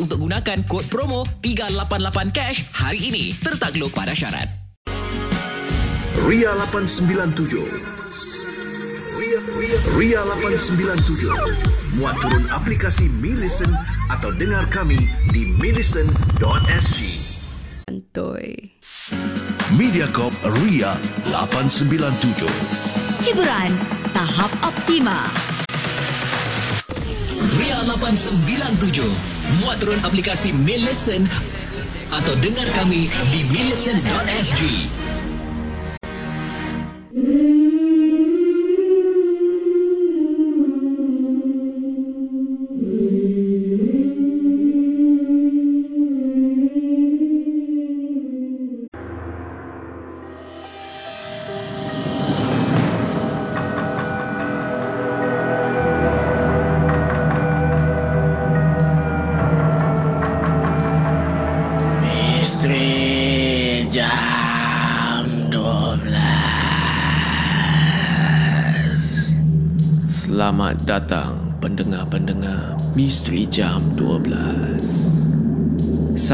untuk gunakan kod promo 388 cash hari ini. Tertakluk pada syarat. Ria 897 Ria, Ria, Ria 897 Muat turun aplikasi MeListen atau dengar kami di milisten.sg Santoy. Mediacorp Ria 897 Hiburan tahap optima. Ria 897 Muat turun aplikasi MeListen atau dengar kami di milisten.sg.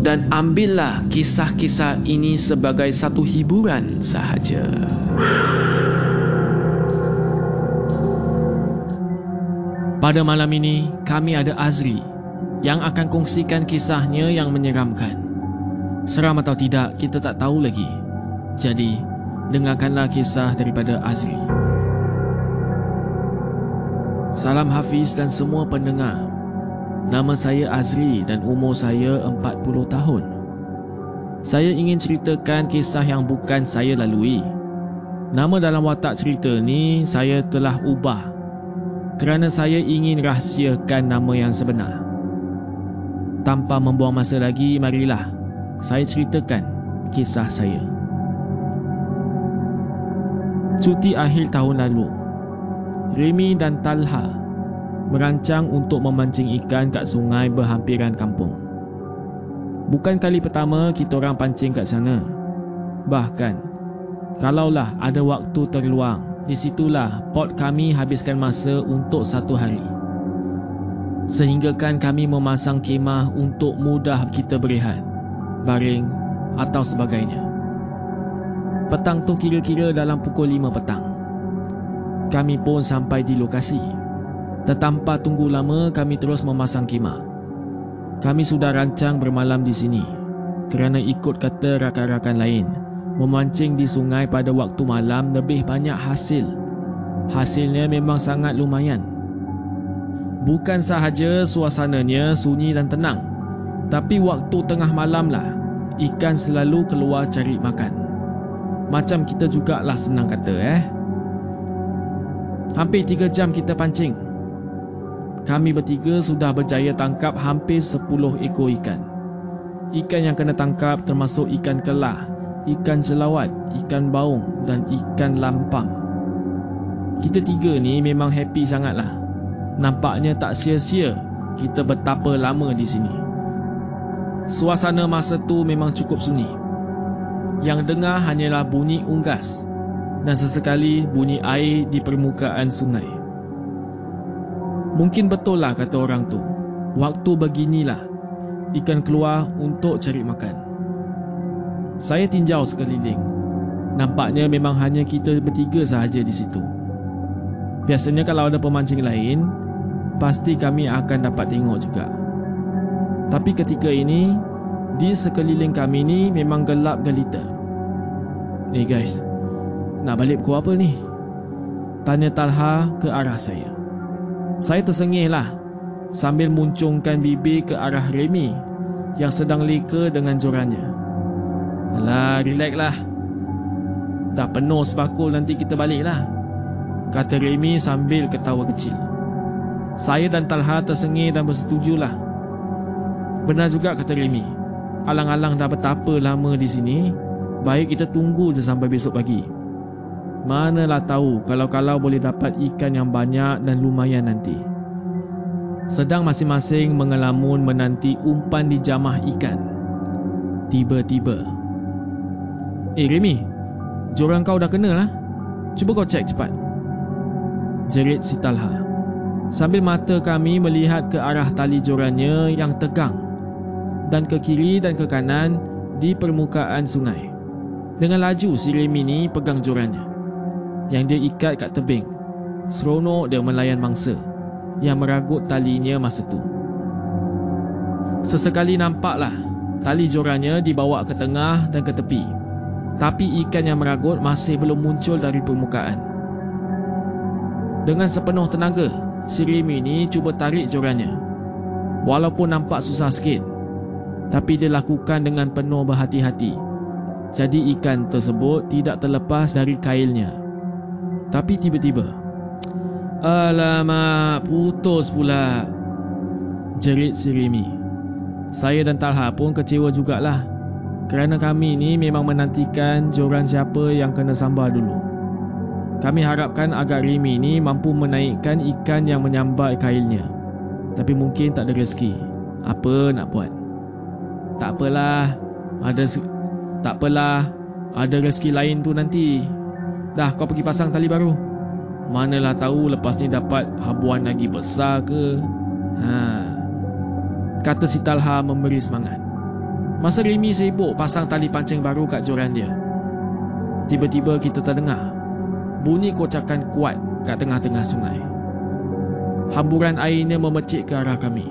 Dan ambillah kisah-kisah ini sebagai satu hiburan sahaja. Pada malam ini, kami ada Azri yang akan kongsikan kisahnya yang menyeramkan. Seram atau tidak, kita tak tahu lagi. Jadi, dengarkanlah kisah daripada Azri. Salam Hafiz dan semua pendengar. Nama saya Azri dan umur saya 40 tahun. Saya ingin ceritakan kisah yang bukan saya lalui. Nama dalam watak cerita ni saya telah ubah kerana saya ingin rahsiakan nama yang sebenar. Tanpa membuang masa lagi, marilah saya ceritakan kisah saya. Cuti akhir tahun lalu, Remy dan Talha merancang untuk memancing ikan kat sungai berhampiran kampung. Bukan kali pertama kita orang pancing kat sana. Bahkan, kalaulah ada waktu terluang, di situlah pot kami habiskan masa untuk satu hari. Sehinggakan kami memasang kemah untuk mudah kita berehat baring atau sebagainya. Petang tu kira-kira dalam pukul 5 petang. Kami pun sampai di lokasi. Tetanpa tunggu lama kami terus memasang kemah. Kami sudah rancang bermalam di sini kerana ikut kata rakan-rakan lain, memancing di sungai pada waktu malam lebih banyak hasil. Hasilnya memang sangat lumayan. Bukan sahaja suasananya sunyi dan tenang, tapi waktu tengah malam lah Ikan selalu keluar cari makan Macam kita jugalah senang kata eh Hampir tiga jam kita pancing Kami bertiga sudah berjaya tangkap hampir sepuluh ekor ikan Ikan yang kena tangkap termasuk ikan kelah Ikan jelawat, ikan baung dan ikan lampang Kita tiga ni memang happy sangatlah Nampaknya tak sia-sia kita betapa lama di sini Suasana masa tu memang cukup sunyi. Yang dengar hanyalah bunyi unggas dan sesekali bunyi air di permukaan sungai. Mungkin betul lah kata orang tu. Waktu beginilah ikan keluar untuk cari makan. Saya tinjau sekeliling. Nampaknya memang hanya kita bertiga sahaja di situ. Biasanya kalau ada pemancing lain, pasti kami akan dapat tengok juga. Tapi ketika ini, di sekeliling kami ni memang gelap gelita. Eh guys, nak balik pukul apa ni? Tanya Talha ke arah saya. Saya tersengih lah sambil muncungkan bibir ke arah Remy yang sedang leka dengan jorannya. Alah, relax lah. Dah penuh sebakul nanti kita balik lah. Kata Remy sambil ketawa kecil. Saya dan Talha tersengih dan bersetujulah. Benar juga kata Remy. Alang-alang dah betapa lama di sini, baik kita tunggu je sampai besok pagi. Manalah tahu kalau-kalau boleh dapat ikan yang banyak dan lumayan nanti. Sedang masing-masing mengelamun menanti umpan di jamah ikan. Tiba-tiba. Eh Remy, jorang kau dah kena lah. Cuba kau cek cepat. Jerit si Talha. Sambil mata kami melihat ke arah tali jorannya yang tegang dan ke kiri dan ke kanan di permukaan sungai. Dengan laju si Remy ni pegang jorannya yang dia ikat kat tebing. Seronok dia melayan mangsa yang meragut talinya masa tu. Sesekali nampaklah tali jorannya dibawa ke tengah dan ke tepi. Tapi ikan yang meragut masih belum muncul dari permukaan. Dengan sepenuh tenaga, si Rimi ni cuba tarik jorannya. Walaupun nampak susah sikit, tapi dia lakukan dengan penuh berhati-hati. Jadi ikan tersebut tidak terlepas dari kailnya. Tapi tiba-tiba Alamak putus pula Jerit si Rimi. Saya dan Talha pun kecewa jugalah Kerana kami ni memang menantikan joran siapa yang kena sambar dulu. Kami harapkan agar Rimi ni mampu menaikkan ikan yang menyambar kailnya Tapi mungkin tak ada rezeki. Apa nak buat? Tak apalah Ada Tak apalah Ada rezeki lain tu nanti Dah kau pergi pasang tali baru. Manalah tahu lepas ni dapat habuan lagi besar ke? Ha. Kata si Talha memberi semangat. Masa Remy sibuk pasang tali pancing baru kat joran dia Tiba-tiba kita terdengar Bunyi kocakan kuat kat tengah-tengah sungai. Hamburan airnya memecik ke arah kami.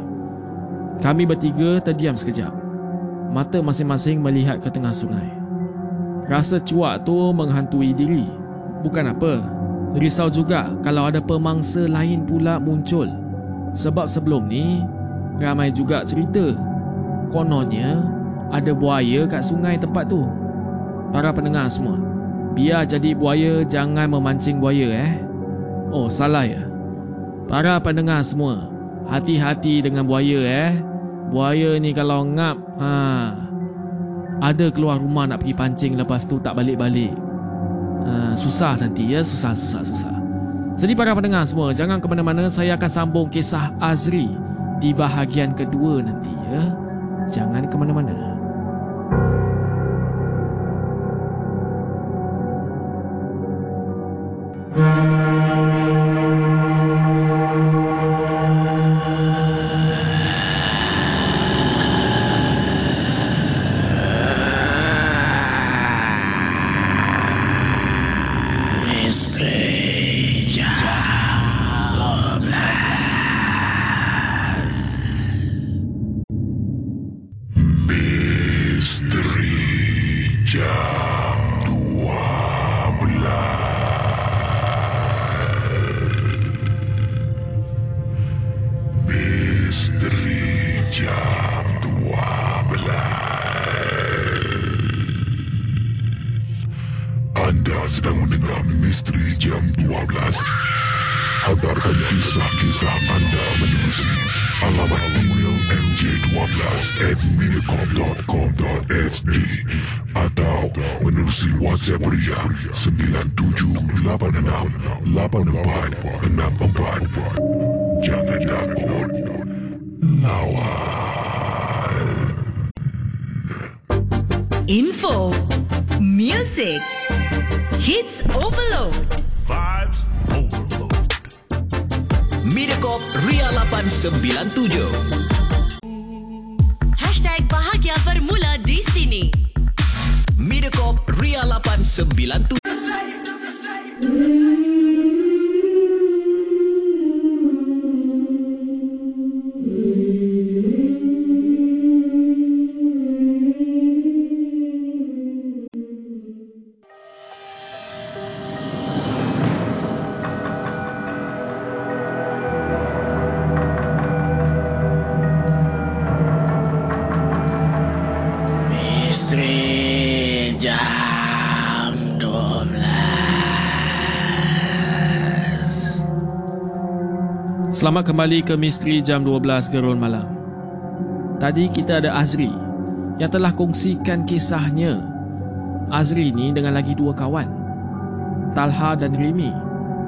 Kami bertiga terdiam sekejap. Mata masing-masing melihat ke tengah sungai. Rasa cuak tu menghantui diri Bukan apa. Risau juga kalau ada pemangsa lain pula muncul. Sebab sebelum ni Ramai juga cerita. Kononnya Ada buaya kat sungai tempat tu. Para pendengar semua Biar jadi buaya jangan memancing buaya eh. Oh salah ya. Para pendengar semua Hati-hati dengan buaya eh. Buaya ni kalau ngap ha, Ada keluar rumah nak pergi pancing Lepas tu tak balik-balik uh, susah nanti ya. Susah susah susah. Jadi para pendengar semua jangan ke mana-mana saya akan sambung kisah Azri di bahagian kedua nanti ya. Jangan ke mana-mana mediacorp.com.sg atau menerusi WhatsApp Ria 97868464. Jangan takut. Lawan. Info, music, hits overload. Vibes overload. Mediacorp Ria 897. 897. Selamat kembali ke Misteri Jam 12 Gerun Malam. Tadi kita ada Azri Yang telah kongsikan kisahnya. Azri ni dengan lagi dua kawan Talha dan Rimi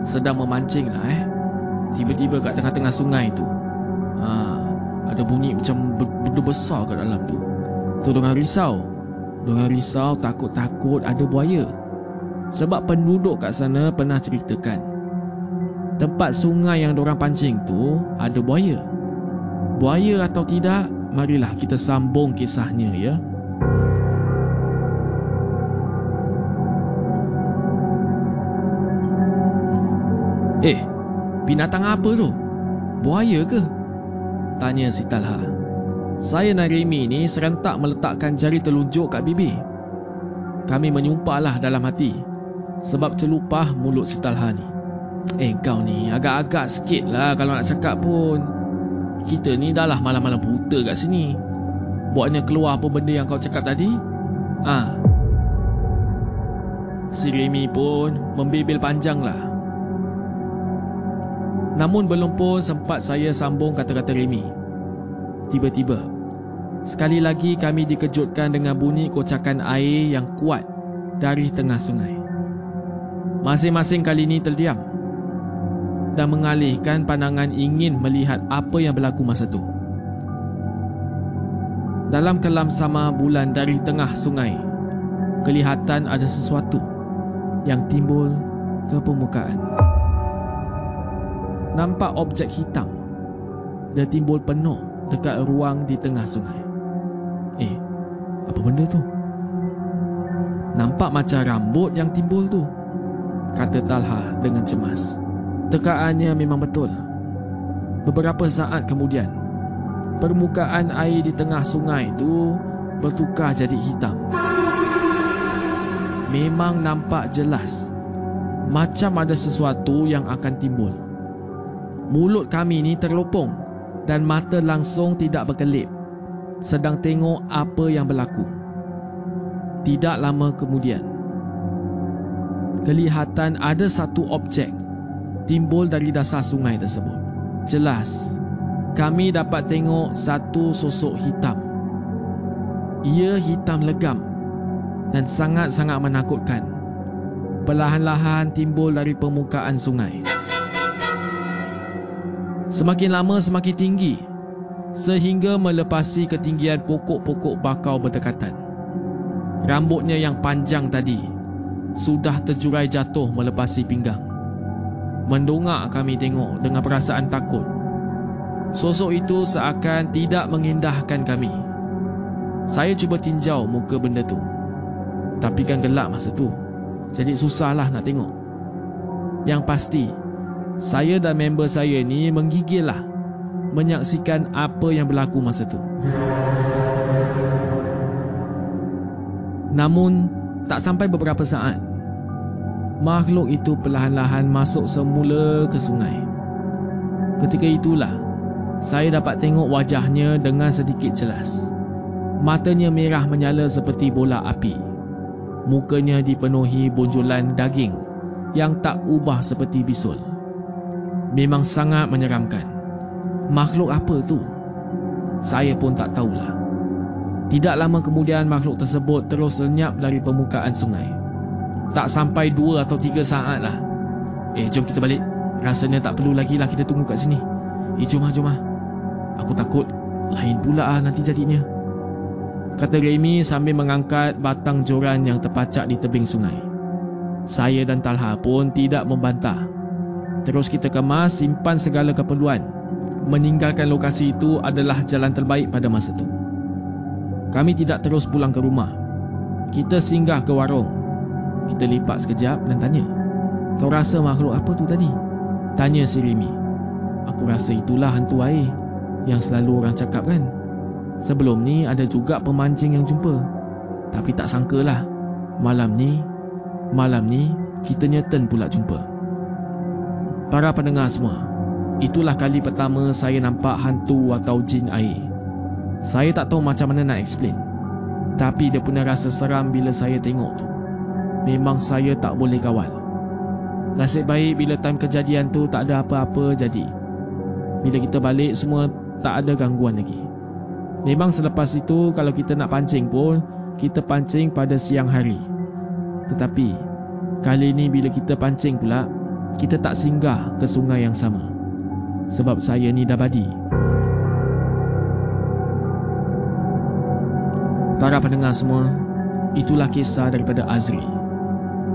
Sedang memancing lah eh. Tiba-tiba kat tengah-tengah sungai tu ha, Ada bunyi macam benda besar kat dalam tu. Tu dengan risau Diorang risau takut-takut ada buaya. Sebab penduduk kat sana pernah ceritakan Tempat sungai yang diorang pancing tu ada buaya Buaya atau tidak, marilah kita sambung kisahnya ya Eh, binatang apa tu? Buaya ke? Tanya si Talha saya Remy ni serentak meletakkan jari telunjuk kat bibir. Kami menyumpahlah dalam hati sebab celupah mulut si Talha ni. Eh kau ni agak-agak sikit lah kalau nak cakap pun. Kita ni dah lah malam-malam buta kat sini. Buatnya keluar apa benda yang kau cakap tadi? Ah. Si Remy pun membibil panjang lah. Namun belum pun sempat saya sambung kata-kata Remy. Tiba-tiba, sekali lagi kami dikejutkan dengan bunyi kocakan air yang kuat dari tengah sungai. Masing-masing kali ini terdiam dan mengalihkan pandangan ingin melihat apa yang berlaku masa itu. Dalam kelam sama bulan dari tengah sungai, kelihatan ada sesuatu yang timbul ke permukaan. Nampak objek hitam dan timbul penuh dekat ruang di tengah sungai. Eh, apa benda tu? Nampak macam rambut yang timbul tu. Kata Talha dengan cemas. Tekaannya memang betul. Beberapa saat kemudian, permukaan air di tengah sungai tu bertukar jadi hitam. Memang nampak jelas macam ada sesuatu yang akan timbul. Mulut kami ni terlopong dan mata langsung tidak berkelip sedang tengok apa yang berlaku. Tidak lama kemudian, kelihatan ada satu objek timbul dari dasar sungai tersebut. Jelas, kami dapat tengok satu sosok hitam. Ia hitam legam dan sangat-sangat menakutkan. Perlahan-lahan timbul dari permukaan sungai. Semakin lama semakin tinggi sehingga melepasi ketinggian pokok-pokok bakau berdekatan. Rambutnya yang panjang tadi sudah terjurai jatuh melepasi pinggang. Mendongak kami tengok dengan perasaan takut. Sosok itu seakan tidak mengindahkan kami. Saya cuba tinjau muka benda tu. Tapi kan gelap masa tu. Jadi susahlah nak tengok. Yang pasti, saya dan member saya ni menggigil lah menyaksikan apa yang berlaku masa tu. Namun, tak sampai beberapa saat, makhluk itu perlahan-lahan masuk semula ke sungai. Ketika itulah, saya dapat tengok wajahnya dengan sedikit jelas. Matanya merah menyala seperti bola api. Mukanya dipenuhi bunjulan daging yang tak ubah seperti bisul memang sangat menyeramkan. Makhluk apa tu? Saya pun tak tahulah. Tidak lama kemudian makhluk tersebut terus lenyap dari permukaan sungai. Tak sampai dua atau tiga saat lah. Eh, jom kita balik. Rasanya tak perlu lagi lah kita tunggu kat sini. Eh, jom lah, jom lah. Aku takut lain pula lah nanti jadinya. Kata Remy sambil mengangkat batang joran yang terpacak di tebing sungai. Saya dan Talha pun tidak membantah. Terus kita kemas simpan segala keperluan. Meninggalkan lokasi itu adalah jalan terbaik pada masa itu. Kami tidak terus pulang ke rumah. Kita singgah ke warung. Kita lipat sekejap dan tanya. Kau rasa makhluk apa tu tadi? Tanya si Remy. Aku rasa itulah hantu air yang selalu orang cakap kan. Sebelum ni ada juga pemancing yang jumpa. Tapi tak sangkalah. Malam ni, malam ni kita nyeten pula jumpa. Para pendengar semua, itulah kali pertama saya nampak hantu atau jin air. Saya tak tahu macam mana nak explain. Tapi dia punya rasa seram bila saya tengok tu. Memang saya tak boleh kawal. Nasib baik bila time kejadian tu tak ada apa-apa jadi. Bila kita balik semua tak ada gangguan lagi. Memang selepas itu kalau kita nak pancing pun kita pancing pada siang hari. Tetapi kali ini bila kita pancing pula kita tak singgah ke sungai yang sama. Sebab saya ni dah badi. Para pendengar semua, itulah kisah daripada Azri.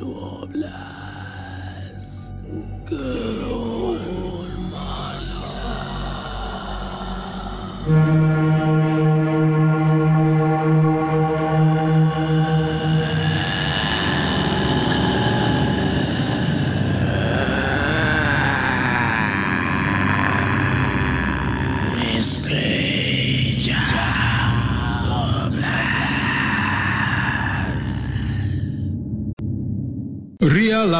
12. Gerun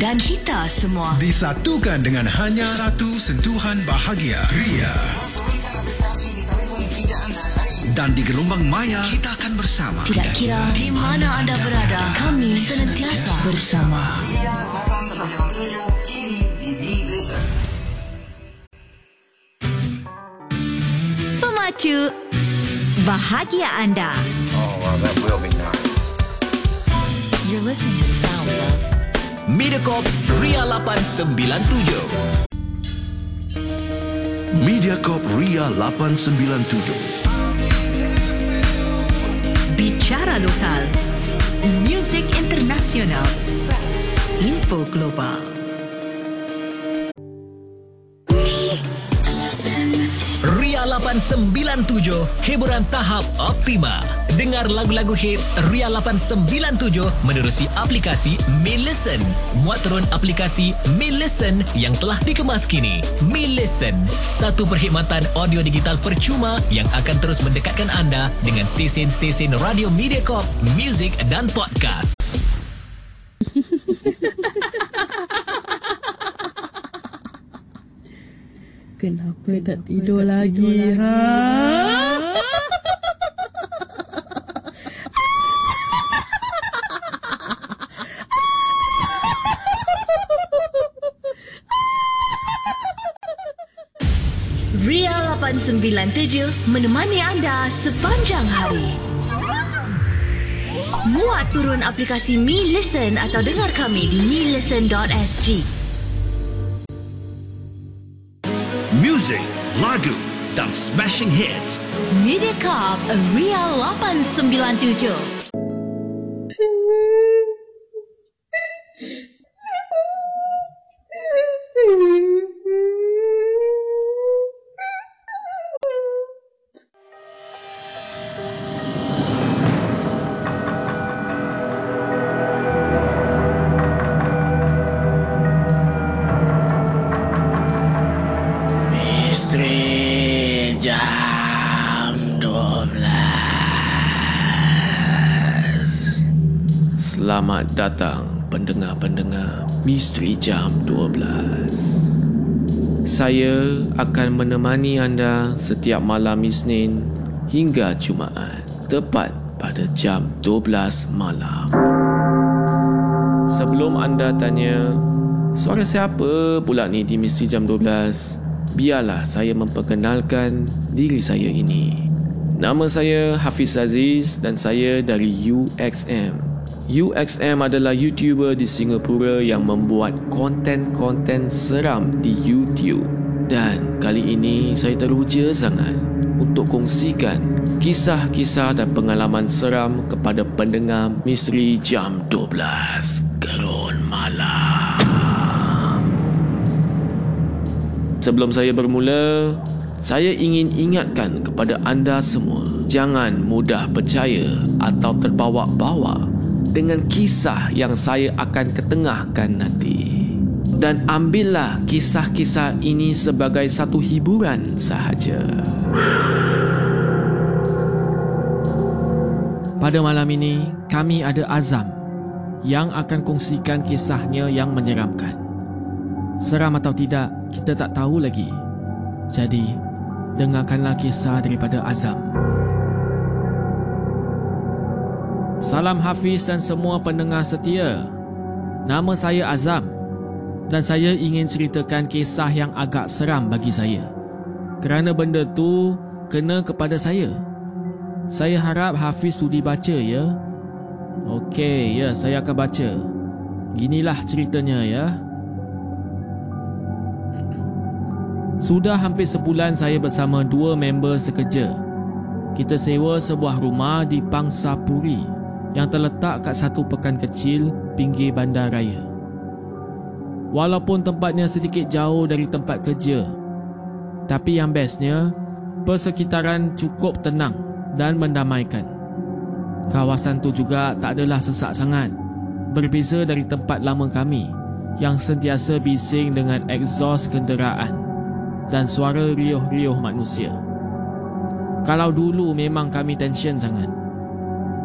dan kita semua. Disatukan dengan hanya satu sentuhan bahagia. Ria. Dan di gelombang maya, kita akan bersama. Tidak kira di mana anda berada, kami senantiasa bersama. Pemacu bahagia anda. You're listening to the sounds of Mediacorp Ria 897. Mediacorp Ria 897. Bicara lokal, muzik internasional, info global. Ria 897, hiburan tahap optima. Dengar lagu-lagu hits Ria 897 menerusi aplikasi Mi Listen. Muat turun aplikasi Mi Listen yang telah dikemas kini. Mi Listen, satu perkhidmatan audio digital percuma yang akan terus mendekatkan anda dengan stesen-stesen radio Mediacorp, muzik dan podcast. Kenapa tak tidur lagi, ha? Ria 897 menemani anda sepanjang hari. Muat turun aplikasi Me Listen atau dengar kami di melisten.sg. Music, lagu dan smashing hits. Media Cup Ria 897. Misteri jam 12 Selamat datang pendengar-pendengar Misteri jam 12 Saya akan menemani anda setiap malam Isnin hingga Jumaat Tepat pada jam 12 malam. Sebelum anda tanya Suara siapa pula ni di Misteri Jam 12? Biarlah saya memperkenalkan diri saya ini. Nama saya Hafiz Aziz dan saya dari UXM. UXM adalah YouTuber di Singapura yang membuat konten-konten seram di YouTube. Dan kali ini saya teruja sangat untuk kongsikan kisah-kisah dan pengalaman seram kepada pendengar Misteri Jam 12 Gerun Malam. Sebelum saya bermula, saya ingin ingatkan kepada anda semua, jangan mudah percaya atau terbawa-bawa dengan kisah yang saya akan ketengahkan nanti. Dan ambillah kisah-kisah ini sebagai satu hiburan sahaja. Pada malam ini, kami ada Azam yang akan kongsikan kisahnya yang menyeramkan. Seram atau tidak, kita tak tahu lagi. Jadi, dengarkanlah kisah daripada Azam. Salam Hafiz dan semua pendengar setia. Nama saya Azam dan saya ingin ceritakan kisah yang agak seram bagi saya. Kerana benda tu kena kepada saya. Saya harap Hafiz sudi baca ya. Okey, ya saya akan baca. Ginilah ceritanya ya. Sudah hampir sebulan saya bersama dua member sekerja. Kita sewa sebuah rumah di Pangsapuri yang terletak kat satu pekan kecil pinggir bandar raya. Walaupun tempatnya sedikit jauh dari tempat kerja, tapi yang bestnya, persekitaran cukup tenang dan mendamaikan. Kawasan tu juga tak adalah sesak sangat, berbeza dari tempat lama kami yang sentiasa bising dengan egzos kenderaan dan suara riuh-riuh manusia. Kalau dulu memang kami tension sangat.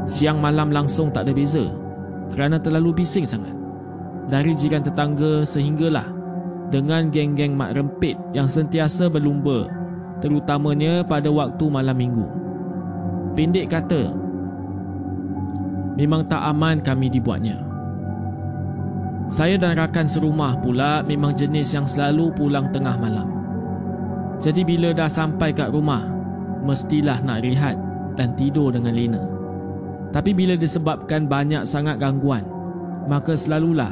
Siang malam langsung tak ada beza kerana terlalu bising sangat. Dari jiran tetangga sehinggalah dengan geng-geng mak rempit yang sentiasa berlumba terutamanya pada waktu malam minggu. Pendek kata, memang tak aman kami dibuatnya. Saya dan rakan serumah pula memang jenis yang selalu pulang tengah malam. Jadi bila dah sampai kat rumah, mestilah nak rehat dan tidur dengan lena. Tapi bila disebabkan banyak sangat gangguan, maka selalulah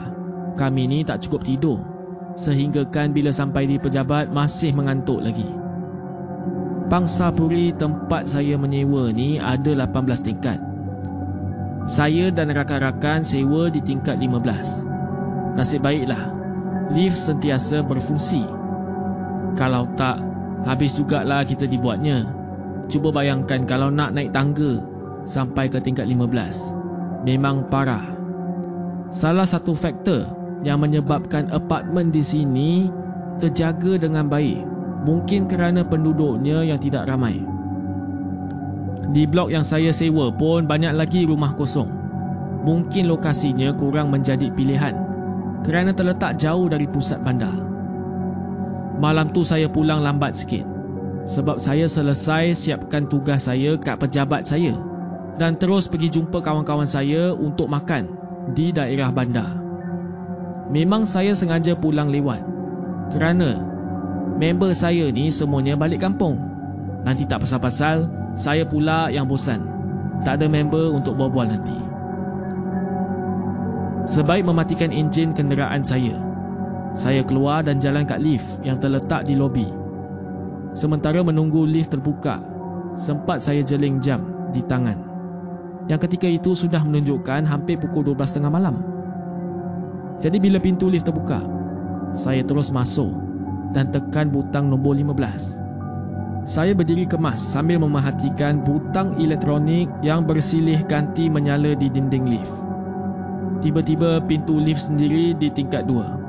kami ni tak cukup tidur sehinggakan bila sampai di pejabat masih mengantuk lagi. Pangsapuri tempat saya menyewa ni ada 18 tingkat. Saya dan rakan-rakan sewa di tingkat 15. Nasib baiklah, lift sentiasa berfungsi. Kalau tak, habis jugalah kita dibuatnya. Cuba bayangkan kalau nak naik tangga sampai ke tingkat 15. Memang parah. Salah satu faktor yang menyebabkan apartmen di sini terjaga dengan baik mungkin kerana penduduknya yang tidak ramai. Di blok yang saya sewa pun banyak lagi rumah kosong. Mungkin lokasinya kurang menjadi pilihan kerana terletak jauh dari pusat bandar. Malam tu saya pulang lambat sikit sebab saya selesai siapkan tugas saya kat pejabat saya dan terus pergi jumpa kawan-kawan saya untuk makan di daerah bandar. Memang saya sengaja pulang lewat kerana member saya ni semuanya balik kampung. Nanti tak pasal-pasal, saya pula yang bosan. Tak ada member untuk berbual nanti. Sebaik mematikan enjin kenderaan saya. Saya keluar dan jalan kat lift yang terletak di lobi. Sementara menunggu lift terbuka, sempat saya jeling jam di tangan. Yang ketika itu sudah menunjukkan hampir pukul 12.30 malam. Jadi bila pintu lift terbuka, saya terus masuk dan tekan butang nombor 15. Saya berdiri kemas sambil memerhatikan butang elektronik yang bersilih ganti menyala di dinding lift. Tiba-tiba pintu lift sendiri di tingkat dua.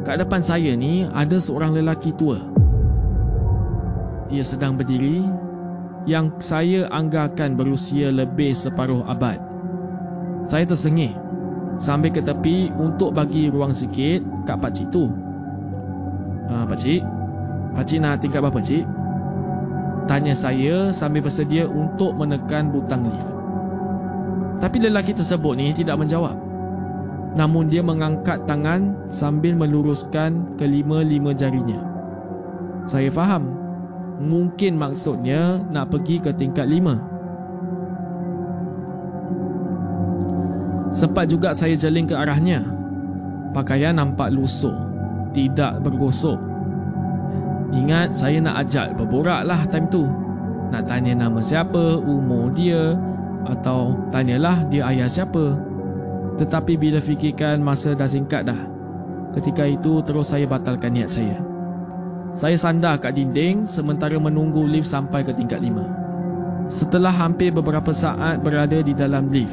Kat depan saya ni ada seorang lelaki tua. Dia sedang berdiri yang saya anggarkan berusia lebih separuh abad. Saya tersengih sambil ke tepi untuk bagi ruang sikit kat pakcik tu. Ah, pakcik, pakcik nak tingkat berapa, cik? Tanya saya sambil bersedia untuk menekan butang lift. Tapi lelaki tersebut ni tidak menjawab. Namun dia mengangkat tangan sambil meluruskan kelima-lima jarinya. Saya faham. Mungkin maksudnya nak pergi ke tingkat lima. Sempat juga saya jeling ke arahnya. Pakaian nampak lusuh, tidak bergosok. Ingat saya nak ajak berborak lah time tu. Nak tanya nama siapa, umur dia, atau tanyalah dia ayah siapa. Tetapi bila fikirkan masa dah singkat dah. Ketika itu terus saya batalkan niat saya. Saya sandar kat dinding sementara menunggu lift sampai ke tingkat lima. Setelah hampir beberapa saat berada di dalam lift,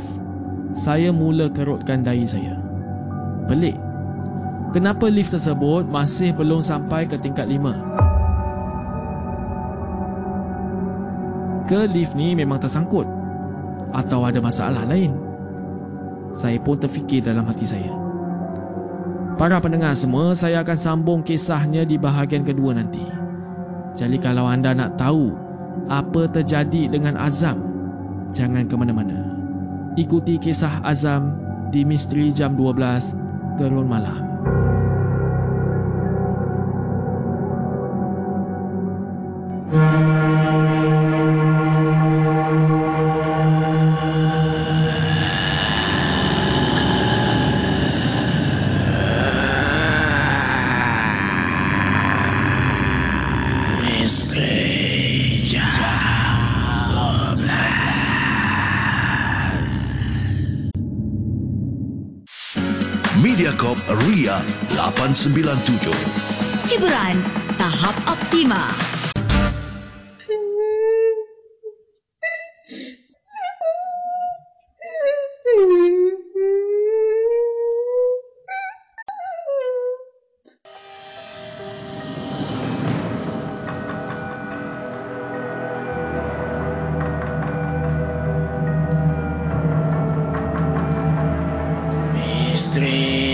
saya mula kerutkan dahi saya. Pelik. Kenapa lift tersebut masih belum sampai ke tingkat lima? Ke lift ni memang tersangkut atau ada masalah lain. Saya pun terfikir dalam hati saya. Para pendengar semua, saya akan sambung kisahnya di bahagian kedua nanti. Jadi kalau anda nak tahu apa terjadi dengan Azam, jangan ke mana-mana. Ikuti kisah Azam di Misteri Jam 12 Gerun Malam. Mediacorp 897. Hiburan tahap optima. Misteri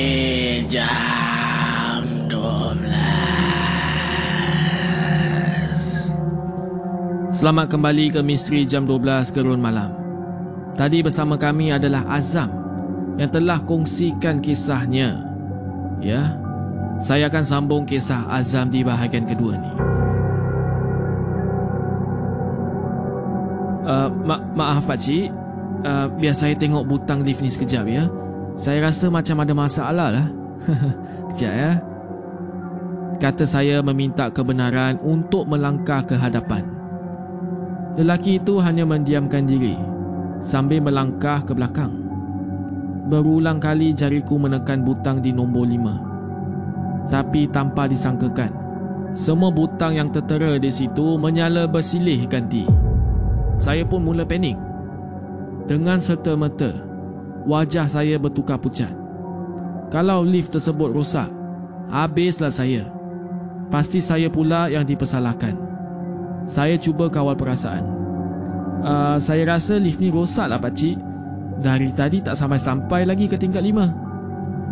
Selamat kembali ke Misteri Jam 12 Gerun Malam Tadi bersama kami adalah Azam Yang telah kongsikan kisahnya Ya Saya akan sambung kisah Azam di bahagian kedua ni uh, ma- Maaf pakcik uh, Biar saya tengok butang lift ni sekejap ya saya rasa macam ada masalah lah. Kejap ya. Kata saya meminta kebenaran untuk melangkah ke hadapan. Lelaki itu hanya mendiamkan diri sambil melangkah ke belakang. Berulang kali jariku menekan butang di nombor lima. Tapi tanpa disangkakan, semua butang yang tertera di situ menyala bersilih ganti. Saya pun mula panik. Dengan serta-merta, wajah saya bertukar pucat. Kalau lift tersebut rosak, habislah saya. Pasti saya pula yang dipersalahkan. Saya cuba kawal perasaan. Uh, saya rasa lift ni rosak lah pakcik. Dari tadi tak sampai-sampai lagi ke tingkat lima.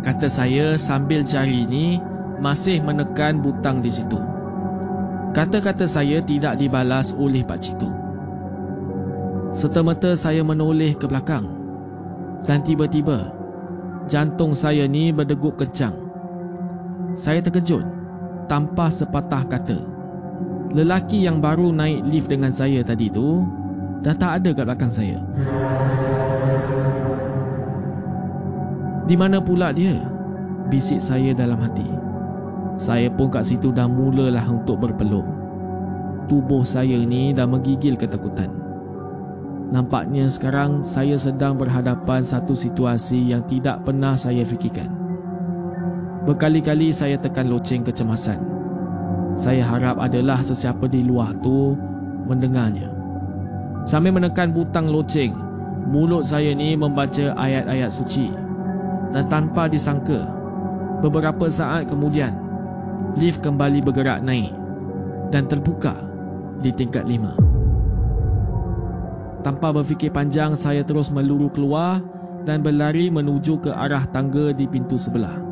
Kata saya sambil jari ni masih menekan butang di situ. Kata-kata saya tidak dibalas oleh pakcik tu. Serta-merta saya menoleh ke belakang dan tiba-tiba jantung saya ni berdegup kencang. Saya terkejut tanpa sepatah kata. Lelaki yang baru naik lift dengan saya tadi tu dah tak ada kat belakang saya. Di mana pula dia? Bisik saya dalam hati. Saya pun kat situ dah mulalah untuk berpeluh. Tubuh saya ni dah menggigil ketakutan. Nampaknya sekarang saya sedang berhadapan satu situasi yang tidak pernah saya fikirkan. Berkali-kali saya tekan loceng kecemasan. Saya harap adalah sesiapa di luar tu mendengarnya. Sambil menekan butang loceng, mulut saya ni membaca ayat-ayat suci. Dan tanpa disangka, beberapa saat kemudian, lift kembali bergerak naik dan terbuka di tingkat lima. Tanpa berfikir panjang, saya terus meluru keluar dan berlari menuju ke arah tangga di pintu sebelah.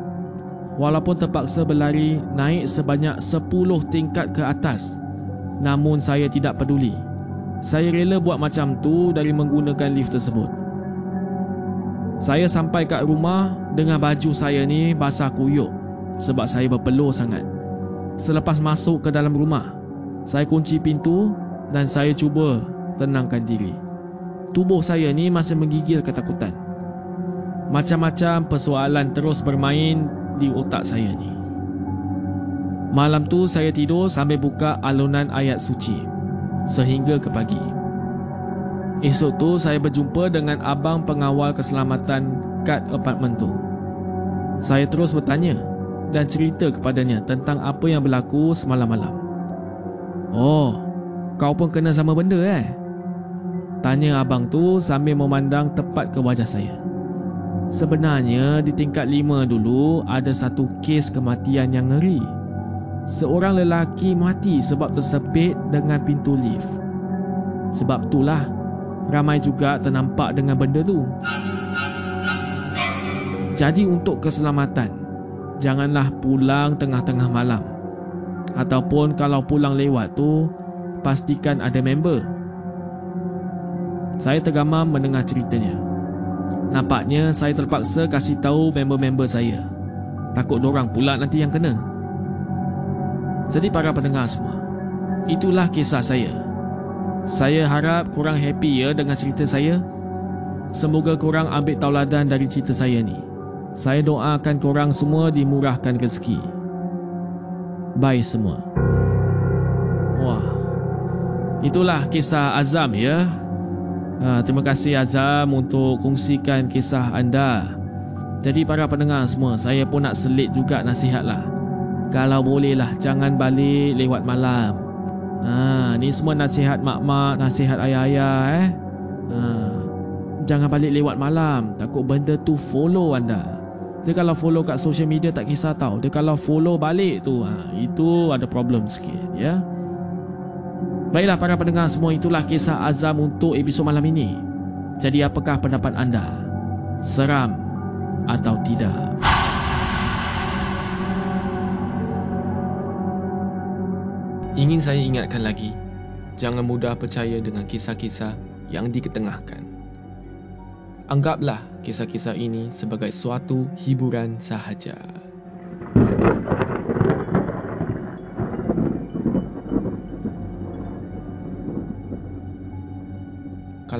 Walaupun terpaksa berlari naik sebanyak 10 tingkat ke atas, namun saya tidak peduli. Saya rela buat macam tu dari menggunakan lift tersebut. Saya sampai kat rumah dengan baju saya ni basah kuyup sebab saya berpeluh sangat. Selepas masuk ke dalam rumah, saya kunci pintu dan saya cuba tenangkan diri. Tubuh saya ni masih menggigil ketakutan. Macam-macam persoalan terus bermain di otak saya ni. Malam tu saya tidur sambil buka alunan ayat suci sehingga ke pagi. Esok tu saya berjumpa dengan abang pengawal keselamatan kat apartmen tu. Saya terus bertanya dan cerita kepadanya tentang apa yang berlaku semalam malam. Oh, kau pun kena sama benda eh? Tanya abang tu sambil memandang tepat ke wajah saya. Sebenarnya di tingkat lima dulu ada satu kes kematian yang ngeri seorang lelaki mati sebab tersepit dengan pintu lift. Sebab itulah ramai juga ternampak dengan benda tu. Jadi untuk keselamatan, janganlah pulang tengah-tengah malam. Ataupun kalau pulang lewat tu, pastikan ada member. Saya tergamam mendengar ceritanya. Nampaknya saya terpaksa kasih tahu member-member saya. Takut dorang pula nanti yang kena. Jadi para pendengar semua, itulah kisah saya. Saya harap korang happy ya dengan cerita saya. Semoga korang ambil tauladan dari cerita saya ni. Saya doakan korang semua dimurahkan rezeki. Bye semua. Wah. Itulah kisah Azam ya. Ha, terima kasih Azam untuk kongsikan kisah anda. Jadi para pendengar semua, saya pun nak selit juga nasihat lah. Kalau bolehlah jangan balik lewat malam. Ha, ni semua nasihat mak-mak, nasihat ayah-ayah eh. Ha, jangan balik lewat malam. Takut benda tu follow anda. Dia kalau follow kat social media tak kisah tau. Dia kalau follow balik tu, ha, itu ada problem sikit ya. Baiklah para pendengar semua itulah kisah Azam untuk episod malam ini. Jadi apakah pendapat anda? Seram atau tidak? Ingin saya ingatkan lagi, jangan mudah percaya dengan kisah-kisah yang diketengahkan. Anggaplah kisah-kisah ini sebagai suatu hiburan sahaja.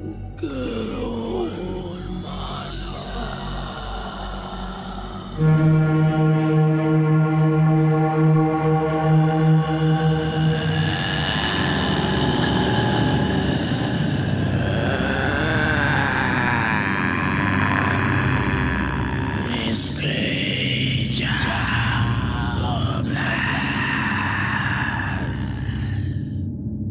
Good old